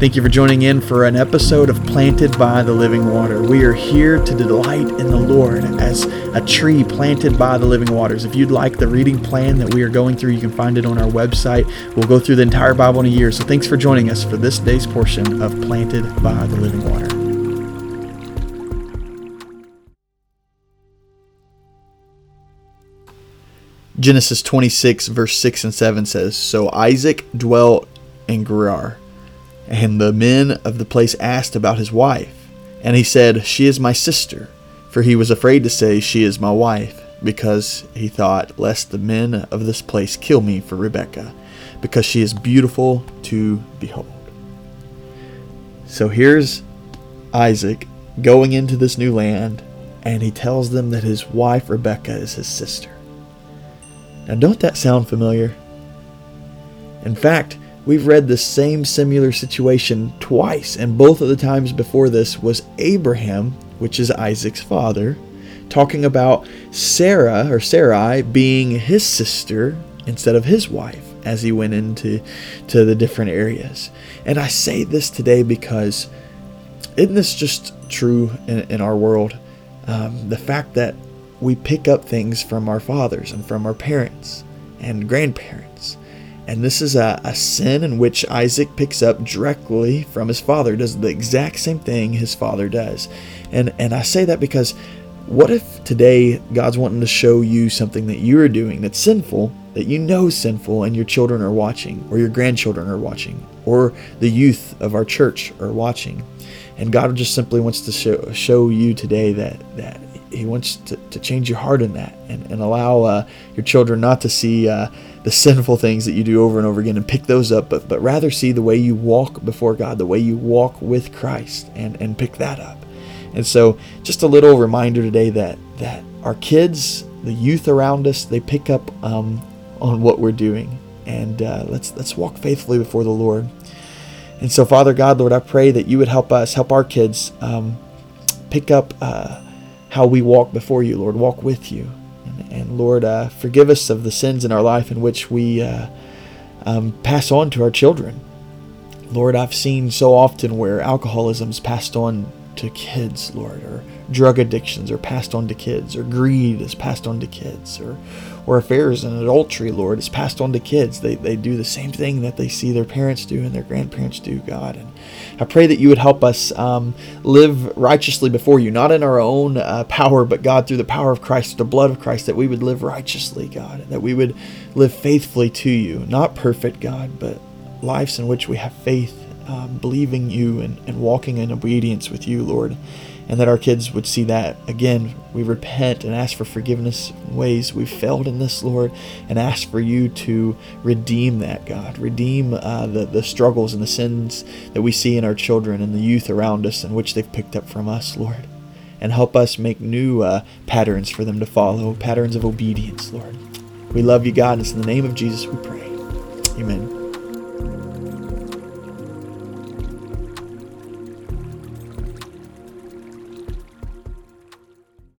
Thank you for joining in for an episode of Planted by the Living Water. We are here to delight in the Lord as a tree planted by the living waters. If you'd like the reading plan that we are going through, you can find it on our website. We'll go through the entire Bible in a year. So thanks for joining us for this day's portion of Planted by the Living Water. Genesis 26, verse 6 and 7 says So Isaac dwelt in Gerar and the men of the place asked about his wife. And he said, She is my sister. For he was afraid to say, She is my wife, because he thought, Lest the men of this place kill me for Rebekah, because she is beautiful to behold. So here's Isaac going into this new land, and he tells them that his wife Rebekah is his sister. Now, don't that sound familiar? In fact, We've read the same similar situation twice, and both of the times before this was Abraham, which is Isaac's father, talking about Sarah or Sarai being his sister instead of his wife as he went into to the different areas. And I say this today because isn't this just true in, in our world? Um, the fact that we pick up things from our fathers and from our parents and grandparents and this is a, a sin in which Isaac picks up directly from his father, does the exact same thing his father does. And, and I say that because what if today God's wanting to show you something that you're doing that's sinful, that you know is sinful, and your children are watching, or your grandchildren are watching, or the youth of our church are watching? And God just simply wants to show, show you today that, that He wants to, to change your heart in that and, and allow uh, your children not to see. Uh, the sinful things that you do over and over again and pick those up, but, but rather see the way you walk before God, the way you walk with Christ, and, and pick that up. And so, just a little reminder today that, that our kids, the youth around us, they pick up um, on what we're doing. And uh, let's, let's walk faithfully before the Lord. And so, Father God, Lord, I pray that you would help us, help our kids um, pick up uh, how we walk before you, Lord, walk with you. And Lord, uh, forgive us of the sins in our life in which we uh, um, pass on to our children. Lord, I've seen so often where alcoholism is passed on to kids, Lord, or drug addictions are passed on to kids, or greed is passed on to kids, or, or affairs and adultery, Lord, is passed on to kids. They, they do the same thing that they see their parents do and their grandparents do, God. And I pray that you would help us um, live righteously before you, not in our own uh, power, but God, through the power of Christ, the blood of Christ, that we would live righteously, God, that we would live faithfully to you. Not perfect, God, but lives in which we have faith, um, believing you and, and walking in obedience with you, Lord and that our kids would see that. Again, we repent and ask for forgiveness in ways we've failed in this, Lord, and ask for you to redeem that, God. Redeem uh, the, the struggles and the sins that we see in our children and the youth around us and which they've picked up from us, Lord. And help us make new uh, patterns for them to follow, patterns of obedience, Lord. We love you, God, and it's in the name of Jesus we pray. Amen.